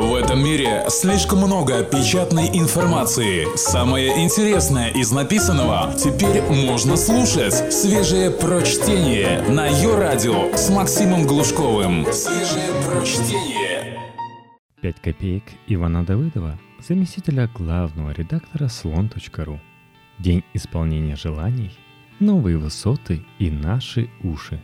В этом мире слишком много печатной информации. Самое интересное из написанного теперь можно слушать. Свежее прочтение на ее радио с Максимом Глушковым. Свежее прочтение. 5 копеек Ивана Давыдова, заместителя главного редактора слон.ру. День исполнения желаний, новые высоты и наши уши.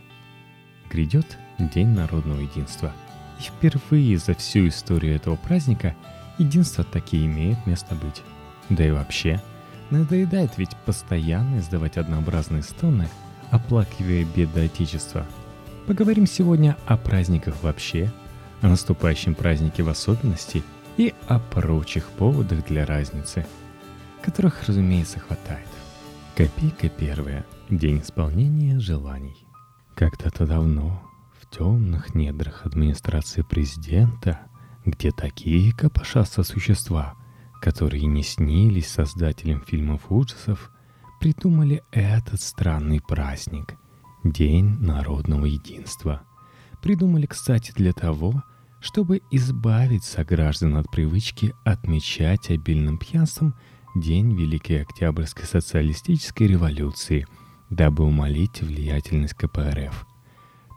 Грядет День народного единства – и впервые за всю историю этого праздника единство таки имеет место быть. Да и вообще, надоедает ведь постоянно издавать однообразные стоны, оплакивая беды Отечества. Поговорим сегодня о праздниках вообще, о наступающем празднике в особенности и о прочих поводах для разницы, которых, разумеется, хватает. Копейка первая. День исполнения желаний. Когда-то давно, темных недрах администрации президента, где такие копошатся существа, которые не снились создателям фильмов ужасов, придумали этот странный праздник – День народного единства. Придумали, кстати, для того, чтобы избавить сограждан от привычки отмечать обильным пьянством День Великой Октябрьской социалистической революции, дабы умолить влиятельность КПРФ –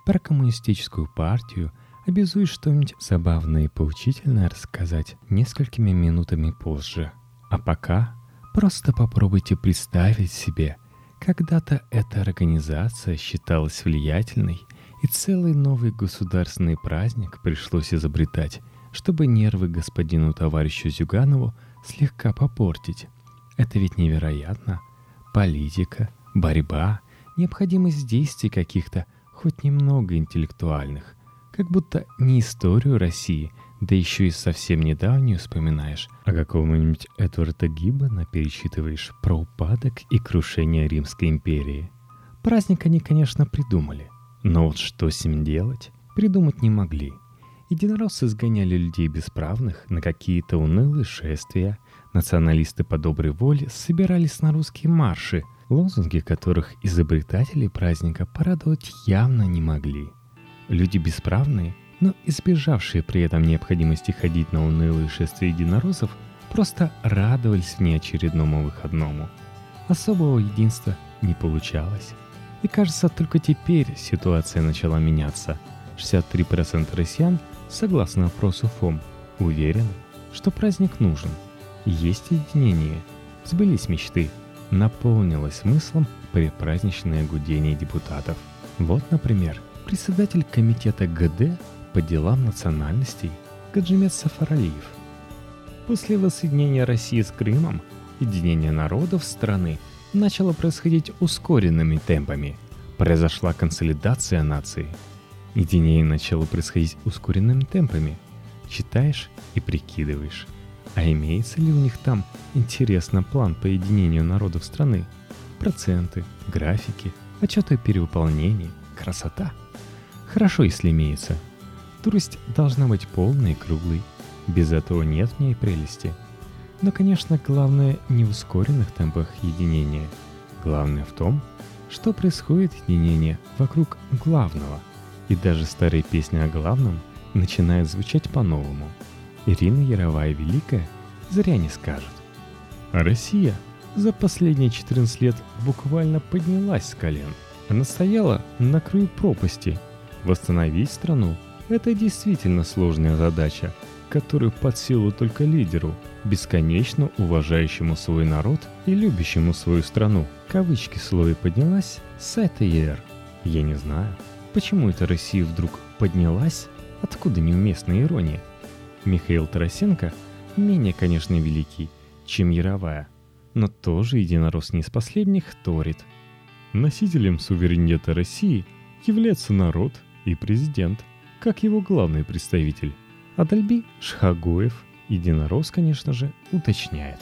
про коммунистическую партию обязуюсь что-нибудь забавное и поучительное рассказать несколькими минутами позже. А пока просто попробуйте представить себе, когда-то эта организация считалась влиятельной, и целый новый государственный праздник пришлось изобретать, чтобы нервы господину товарищу Зюганову слегка попортить. Это ведь невероятно. Политика, борьба, необходимость действий каких-то – хоть немного интеллектуальных, как будто не историю России, да еще и совсем недавнюю вспоминаешь, а какого-нибудь Эдварда Гиббона перечитываешь про упадок и крушение Римской империи. Праздник они, конечно, придумали, но вот что с ним делать, придумать не могли. Единороссы сгоняли людей бесправных на какие-то унылые шествия, националисты по доброй воле собирались на русские марши – лозунги которых изобретатели праздника порадовать явно не могли. Люди бесправные, но избежавшие при этом необходимости ходить на унылые шествия единороссов, просто радовались внеочередному выходному. Особого единства не получалось. И кажется, только теперь ситуация начала меняться. 63% россиян, согласно опросу ФОМ, уверены, что праздник нужен. Есть единение. Сбылись мечты – наполнилось смыслом предпраздничное гудение депутатов. Вот, например, председатель комитета ГД по делам национальностей Гаджимет Сафаралиев. После воссоединения России с Крымом единение народов страны начало происходить ускоренными темпами. Произошла консолидация нации. Единение начало происходить ускоренными темпами. Читаешь и прикидываешь. А имеется ли у них там, интересно, план по единению народов страны? Проценты, графики, отчеты о перевыполнении, красота. Хорошо, если имеется. Турость должна быть полной и круглой. Без этого нет в ней прелести. Но, конечно, главное не в ускоренных темпах единения. Главное в том, что происходит единение вокруг главного. И даже старые песни о главном начинают звучать по-новому – Ирина Яровая Великая зря не скажет. А Россия за последние 14 лет буквально поднялась с колен. Она стояла на краю пропасти. Восстановить страну – это действительно сложная задача, которую под силу только лидеру, бесконечно уважающему свой народ и любящему свою страну. Кавычки слове «поднялась» с этой ЕР. Я не знаю, почему эта Россия вдруг поднялась, откуда неуместная ирония. Михаил Тарасенко менее, конечно, великий, чем Яровая, но тоже единорос не из последних торит. Носителем суверенитета России является народ и президент, как его главный представитель. Адальби Шхагоев, единорос, конечно же, уточняет.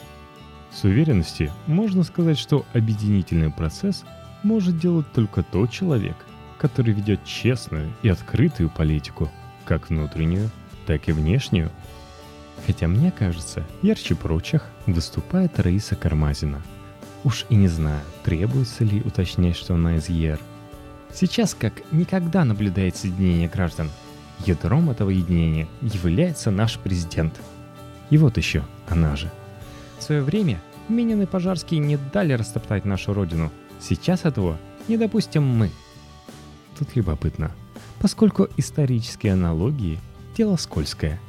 С уверенностью можно сказать, что объединительный процесс может делать только тот человек, который ведет честную и открытую политику, как внутреннюю, так и внешнюю. Хотя мне кажется, ярче прочих выступает Раиса Кармазина. Уж и не знаю, требуется ли уточнять, что она из ЕР. Сейчас как никогда наблюдает соединение граждан. ядром этого единения является наш президент. И вот еще она же. В свое время Минин и Пожарский не дали растоптать нашу родину. Сейчас этого не допустим мы. Тут любопытно, поскольку исторические аналогии – дело скользкое.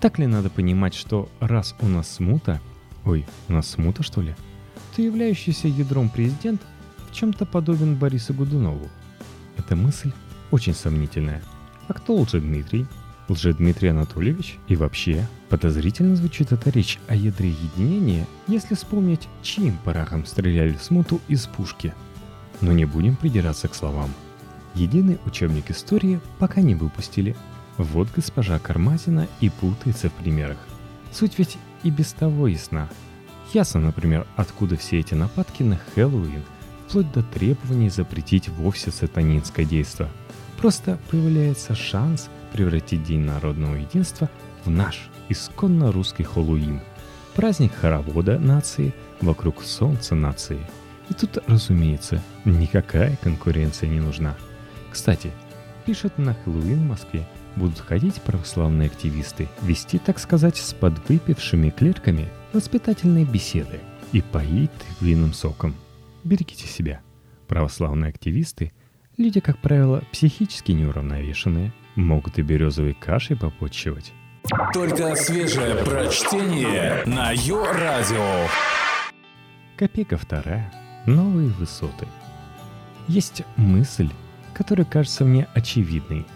Так ли надо понимать, что раз у нас смута, ой, у нас смута что ли, то являющийся ядром президент в чем-то подобен Борису Годунову? Эта мысль очень сомнительная. А кто лучше Дмитрий? Лже Дмитрий Анатольевич? И вообще, подозрительно звучит эта речь о ядре единения, если вспомнить, чьим парахом стреляли в смуту из пушки. Но не будем придираться к словам. Единый учебник истории пока не выпустили. Вот госпожа Кармазина и путается в примерах. Суть ведь и без того ясна. Ясно, например, откуда все эти нападки на Хэллоуин, вплоть до требований запретить вовсе сатанинское действо. Просто появляется шанс превратить День народного единства в наш исконно русский Хэллоуин. Праздник хоровода нации вокруг солнца нации. И тут, разумеется, никакая конкуренция не нужна – кстати, пишет на Хэллоуин в Москве будут ходить православные активисты, вести, так сказать, с подвыпившими клерками воспитательные беседы и поить винным соком. Берегите себя. Православные активисты – люди, как правило, психически неуравновешенные, могут и березовой кашей попотчевать. Только свежее прочтение на Йо-Радио. Копейка вторая. Новые высоты. Есть мысль, которая кажется мне очевидной.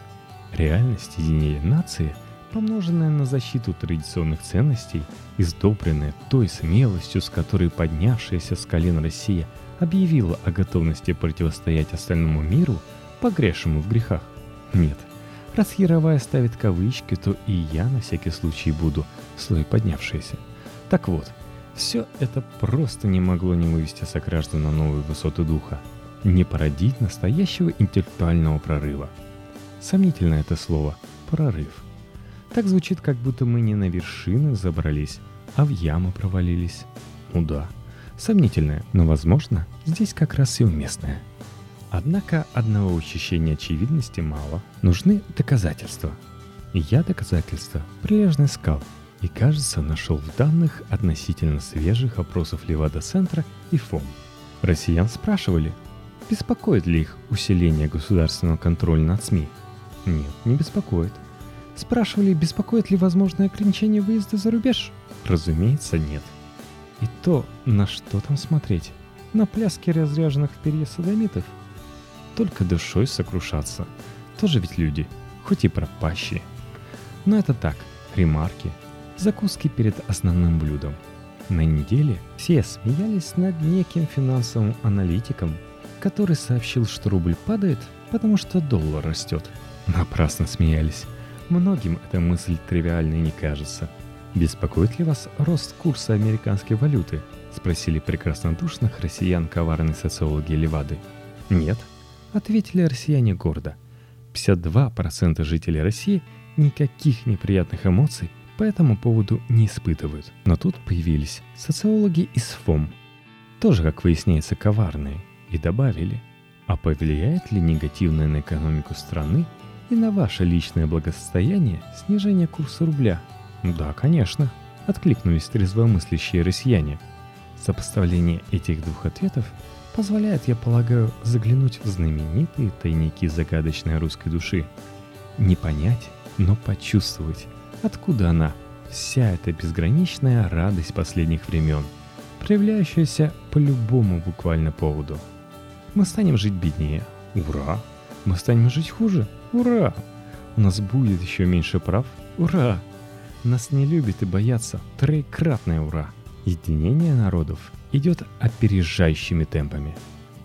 Реальность единения нации, помноженная на защиту традиционных ценностей, издобренная той смелостью, с которой поднявшаяся с колен Россия объявила о готовности противостоять остальному миру, погрешему в грехах. Нет, раз Яровая ставит кавычки, то и я на всякий случай буду слой поднявшаяся. Так вот, все это просто не могло не вывести сограждан на новые высоты духа – не породить настоящего интеллектуального прорыва. Сомнительно это слово «прорыв». Так звучит, как будто мы не на вершины забрались, а в яму провалились. Ну да, сомнительное, но, возможно, здесь как раз и уместное. Однако одного ощущения очевидности мало. Нужны доказательства. Я доказательства прилежно искал, и, кажется, нашел в данных относительно свежих опросов Левада-центра и ФОМ. Россиян спрашивали, Беспокоит ли их усиление государственного контроля над СМИ? Нет, не беспокоит. Спрашивали, беспокоит ли возможное ограничение выезда за рубеж? Разумеется, нет. И то, на что там смотреть? На пляски разряженных в перья садомитов? Только душой сокрушаться. Тоже ведь люди, хоть и пропащие. Но это так, ремарки, закуски перед основным блюдом. На неделе все смеялись над неким финансовым аналитиком, который сообщил, что рубль падает, потому что доллар растет. Напрасно смеялись. Многим эта мысль тривиальной не кажется. «Беспокоит ли вас рост курса американской валюты?» – спросили прекраснодушных россиян коварные социологи Левады. «Нет», – ответили россияне гордо. 52% жителей России никаких неприятных эмоций по этому поводу не испытывают. Но тут появились социологи из ФОМ. Тоже, как выясняется, коварные – и добавили, а повлияет ли негативно на экономику страны и на ваше личное благосостояние снижение курса рубля? Да, конечно, откликнулись трезвомыслящие россияне. Сопоставление этих двух ответов позволяет, я полагаю, заглянуть в знаменитые тайники загадочной русской души. Не понять, но почувствовать, откуда она, вся эта безграничная радость последних времен, проявляющаяся по любому буквально поводу – мы станем жить беднее. Ура! Мы станем жить хуже. Ура! У нас будет еще меньше прав. Ура! Нас не любят и боятся. Троекратное ура! Единение народов идет опережающими темпами.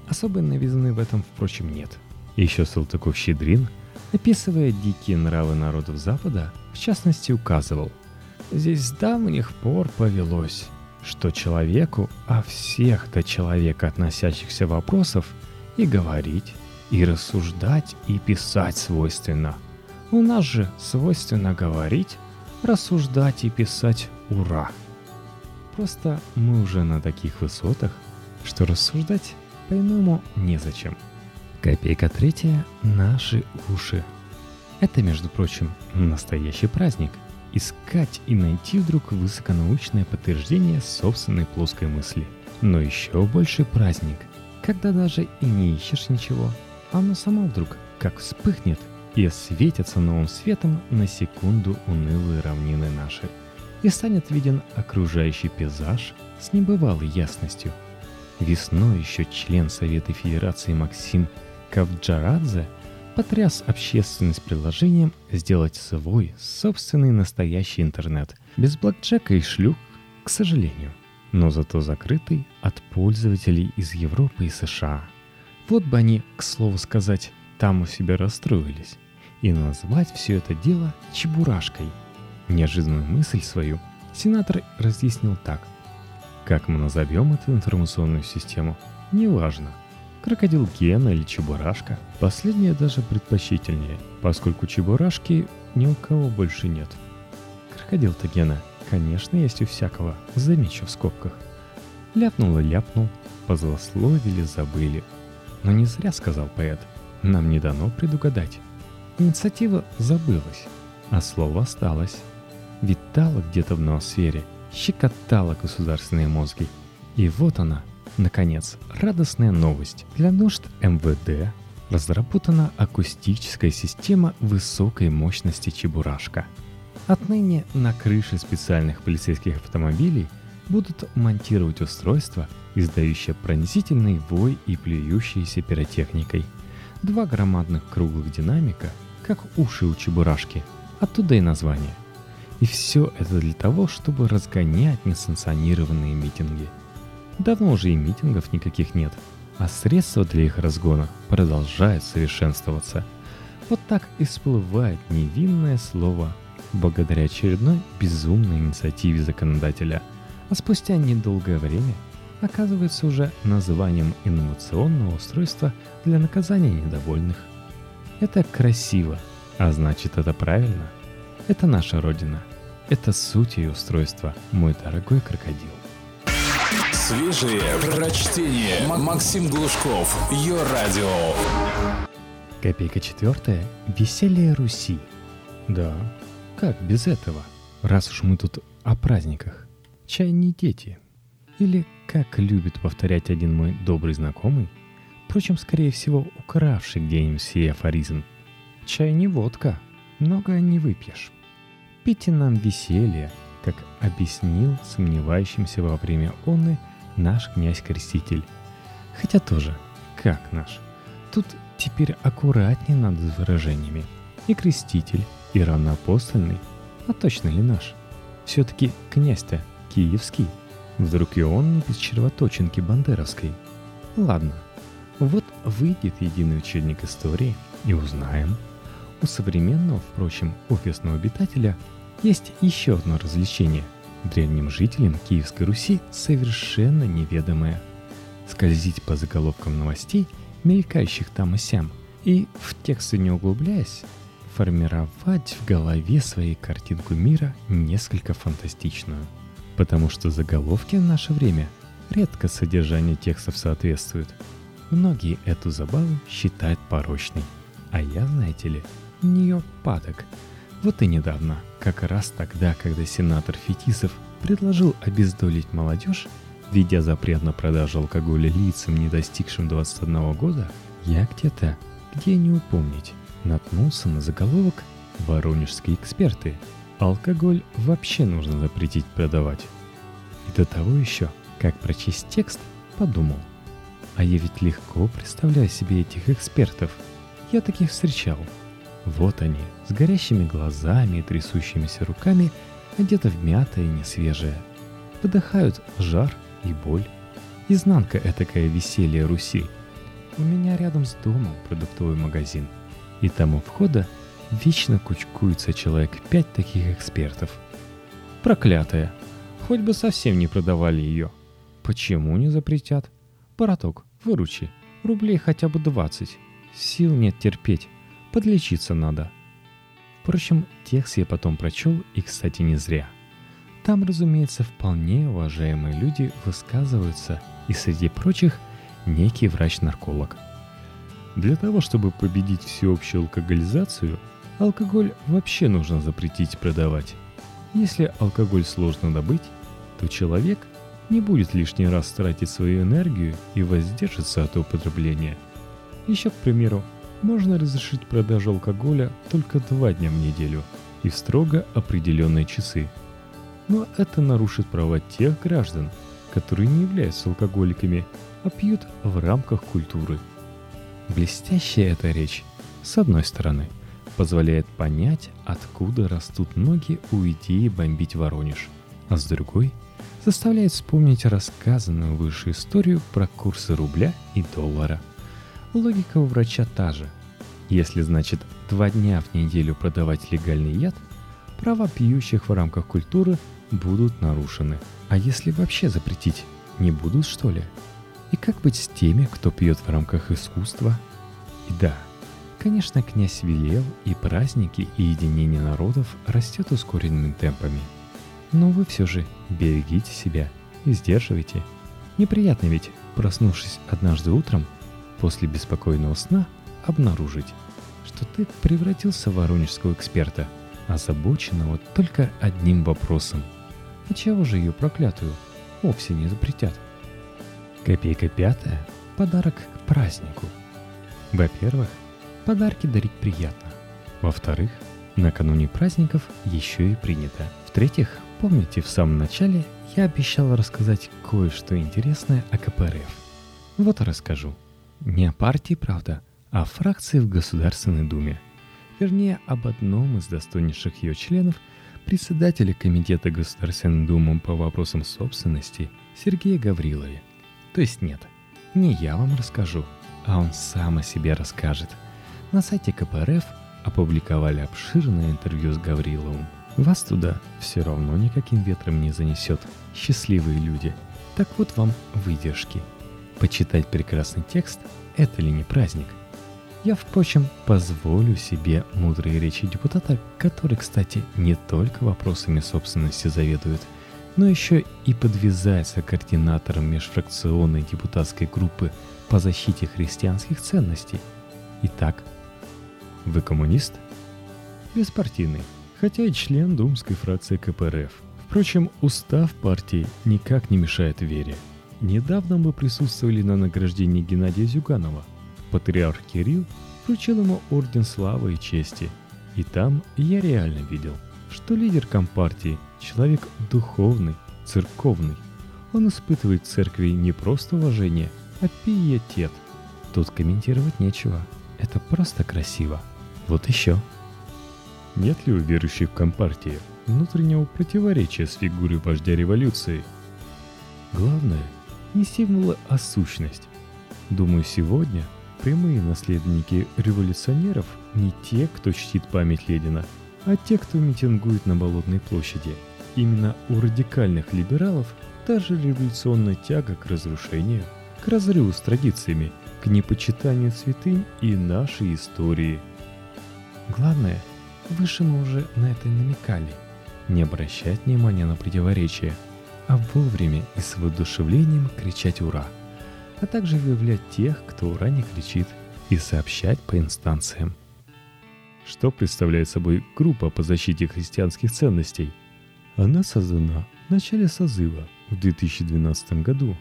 Особой новизны в этом, впрочем, нет. Еще Салтыков-Щедрин, описывая дикие нравы народов Запада, в частности указывал, «Здесь с давних пор повелось, что человеку о всех до человека относящихся вопросов и говорить, и рассуждать, и писать свойственно. У нас же свойственно говорить, рассуждать и писать «Ура!». Просто мы уже на таких высотах, что рассуждать по-иному незачем. Копейка третья – наши уши. Это, между прочим, настоящий праздник. Искать и найти вдруг высоконаучное подтверждение собственной плоской мысли. Но еще больший праздник, когда даже и не ищешь ничего, а оно само вдруг как вспыхнет и осветятся новым светом на секунду унылые равнины наши. И станет виден окружающий пейзаж с небывалой ясностью. Весной еще член Совета Федерации Максим Кавджарадзе потряс общественность предложением сделать свой собственный настоящий интернет, без блокчека и шлюх, к сожалению, но зато закрытый от пользователей из Европы и США. Вот бы они, к слову сказать, там у себя расстроились и назвать все это дело чебурашкой. Неожиданную мысль свою сенатор разъяснил так. Как мы назовем эту информационную систему, неважно. Крокодил Гена или Чебурашка. Последнее даже предпочтительнее, поскольку Чебурашки ни у кого больше нет. Крокодил-то Гена, конечно, есть у всякого, замечу в скобках. Ляпнул и ляпнул, позлословили, забыли. Но не зря сказал поэт, нам не дано предугадать. Инициатива забылась, а слово осталось. Витало где-то в ноосфере, щекотало государственные мозги. И вот она, наконец, радостная новость. Для нужд МВД разработана акустическая система высокой мощности Чебурашка. Отныне на крыше специальных полицейских автомобилей будут монтировать устройство, издающее пронзительный вой и плюющееся пиротехникой. Два громадных круглых динамика – как уши у чебурашки. Оттуда и название. И все это для того, чтобы разгонять несанкционированные митинги. Давно уже и митингов никаких нет, а средства для их разгона продолжают совершенствоваться. Вот так и всплывает невинное слово благодаря очередной безумной инициативе законодателя, а спустя недолгое время оказывается уже названием инновационного устройства для наказания недовольных. Это красиво, а значит это правильно. Это наша Родина. Это суть ее устройства, мой дорогой крокодил. Свежие прочтение. Максим Глушков. Ее радио. Копейка четвертая. Веселье Руси. Да, как без этого? Раз уж мы тут о праздниках. Чай не дети. Или, как любит повторять один мой добрый знакомый, Впрочем, скорее всего, укравший где-нибудь сей афоризм. Чай не водка, много не выпьешь. Пейте нам веселье, как объяснил сомневающимся во время онны наш князь-креститель. Хотя тоже, как наш. Тут теперь аккуратнее надо с выражениями. И креститель, и равноапостольный. А точно ли наш? Все-таки князь-то киевский. Вдруг и он без червоточинки бандеровской. Ладно, вот выйдет единый учебник истории и узнаем. У современного, впрочем, офисного обитателя есть еще одно развлечение, древним жителям Киевской Руси совершенно неведомое. Скользить по заголовкам новостей, мелькающих там и сям, и, в тексты не углубляясь, формировать в голове своей картинку мира несколько фантастичную. Потому что заголовки в наше время редко содержанию текстов соответствуют – Многие эту забаву считают порочной. А я, знаете ли, в нее падок. Вот и недавно, как раз тогда, когда сенатор Фетисов предложил обездолить молодежь, введя запрет на продажу алкоголя лицам, не достигшим 21 года, я где-то, где не упомнить, наткнулся на заголовок «Воронежские эксперты». Алкоголь вообще нужно запретить продавать. И до того еще, как прочесть текст, подумал, а я ведь легко представляю себе этих экспертов. Я таких встречал. Вот они, с горящими глазами и трясущимися руками, одеты в мятое и несвежее. Выдыхают жар и боль. Изнанка этакое веселье Руси. У меня рядом с домом продуктовый магазин. И там у входа вечно кучкуется человек пять таких экспертов. Проклятая. Хоть бы совсем не продавали ее. Почему не запретят? Бараток, Выручи. Рублей хотя бы 20. Сил нет терпеть. Подлечиться надо. Впрочем, текст я потом прочел, и, кстати, не зря. Там, разумеется, вполне уважаемые люди высказываются, и среди прочих некий врач-нарколог. Для того, чтобы победить всеобщую алкоголизацию, Алкоголь вообще нужно запретить продавать. Если алкоголь сложно добыть, то человек не будет лишний раз тратить свою энергию и воздержится от употребления. Еще, к примеру, можно разрешить продажу алкоголя только два дня в неделю и в строго определенные часы. Но это нарушит права тех граждан, которые не являются алкоголиками, а пьют в рамках культуры. Блестящая эта речь, с одной стороны, позволяет понять, откуда растут ноги у идеи бомбить Воронеж, а с другой – заставляет вспомнить рассказанную выше историю про курсы рубля и доллара. Логика у врача та же. Если, значит, два дня в неделю продавать легальный яд, права пьющих в рамках культуры будут нарушены. А если вообще запретить, не будут что ли? И как быть с теми, кто пьет в рамках искусства? И да, конечно, князь велел, и праздники, и единение народов растет ускоренными темпами – но вы все же берегите себя и сдерживайте. Неприятно ведь, проснувшись однажды утром, после беспокойного сна, обнаружить, что ты превратился в воронежского эксперта, озабоченного только одним вопросом. А чего же ее проклятую вовсе не запретят? Копейка пятая – подарок к празднику. Во-первых, подарки дарить приятно. Во-вторых, накануне праздников еще и принято. В-третьих, Помните, в самом начале я обещал рассказать кое-что интересное о КПРФ. Вот и расскажу. Не о партии, правда, а о фракции в Государственной Думе. Вернее, об одном из достойнейших ее членов, председателя Комитета Государственной Думы по вопросам собственности Сергея Гаврилове. То есть нет, не я вам расскажу, а он сам о себе расскажет. На сайте КПРФ опубликовали обширное интервью с Гавриловым – вас туда все равно никаким ветром не занесет. Счастливые люди. Так вот вам выдержки. Почитать прекрасный текст – это ли не праздник? Я, впрочем, позволю себе мудрые речи депутата, который, кстати, не только вопросами собственности заведует, но еще и подвязается координатором межфракционной депутатской группы по защите христианских ценностей. Итак, вы коммунист? Беспартийный хотя и член думской фракции КПРФ. Впрочем, устав партии никак не мешает вере. Недавно мы присутствовали на награждении Геннадия Зюганова. Патриарх Кирилл вручил ему Орден Славы и Чести. И там я реально видел, что лидер Компартии – человек духовный, церковный. Он испытывает в церкви не просто уважение, а пиетет. Тут комментировать нечего. Это просто красиво. Вот еще. Нет ли у верующих в Компартии внутреннего противоречия с фигурой вождя революции? Главное – не символы, а сущность. Думаю, сегодня прямые наследники революционеров не те, кто чтит память Ленина, а те, кто митингует на Болотной площади. Именно у радикальных либералов даже революционная тяга к разрушению, к разрыву с традициями, к непочитанию святынь и нашей истории. Главное – Выше мы уже на это намекали. Не обращать внимания на противоречия, а вовремя и с воодушевлением кричать «Ура!», а также выявлять тех, кто «Ура!» не кричит, и сообщать по инстанциям. Что представляет собой группа по защите христианских ценностей? Она создана в начале созыва в 2012 году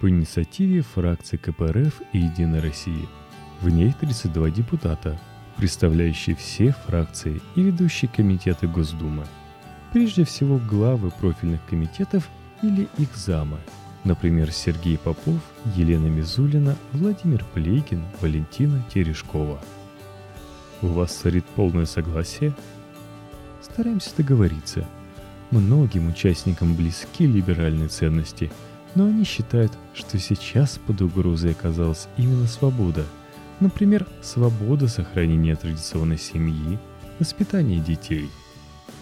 по инициативе фракции КПРФ и «Единой России». В ней 32 депутата – представляющий все фракции и ведущие комитеты Госдумы. Прежде всего главы профильных комитетов или их замы, например, Сергей Попов, Елена Мизулина, Владимир Плейкин, Валентина Терешкова. У вас царит полное согласие? Стараемся договориться. Многим участникам близки либеральные ценности, но они считают, что сейчас под угрозой оказалась именно свобода – Например, свобода сохранения традиционной семьи, воспитания детей.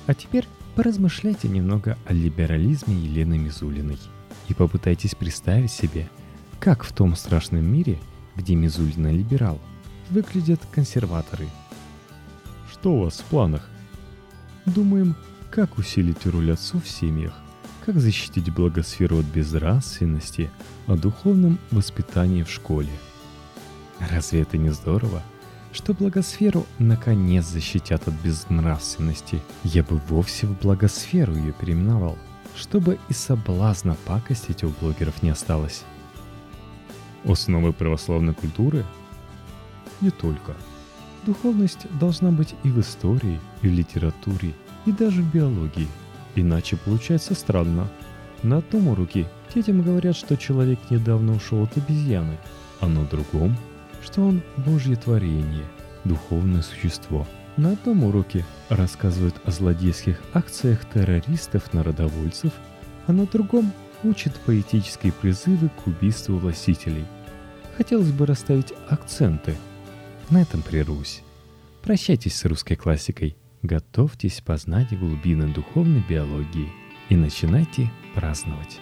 А теперь поразмышляйте немного о либерализме Елены Мизулиной и попытайтесь представить себе, как в том страшном мире, где Мизулина либерал, выглядят консерваторы. Что у вас в планах? Думаем, как усилить роль отцов в семьях, как защитить благосферу от безнравственности, о духовном воспитании в школе – Разве это не здорово? что благосферу наконец защитят от безнравственности. Я бы вовсе в благосферу ее переименовал, чтобы и соблазна пакостить у блогеров не осталось. Основы православной культуры? Не только. Духовность должна быть и в истории, и в литературе, и даже в биологии. Иначе получается странно. На одном уроке детям говорят, что человек недавно ушел от обезьяны, а на другом, что он Божье творение, духовное существо. На одном уроке рассказывают о злодейских акциях террористов-народовольцев, а на другом учат поэтические призывы к убийству властителей. Хотелось бы расставить акценты. На этом прервусь. Прощайтесь с русской классикой. Готовьтесь познать глубины духовной биологии и начинайте праздновать.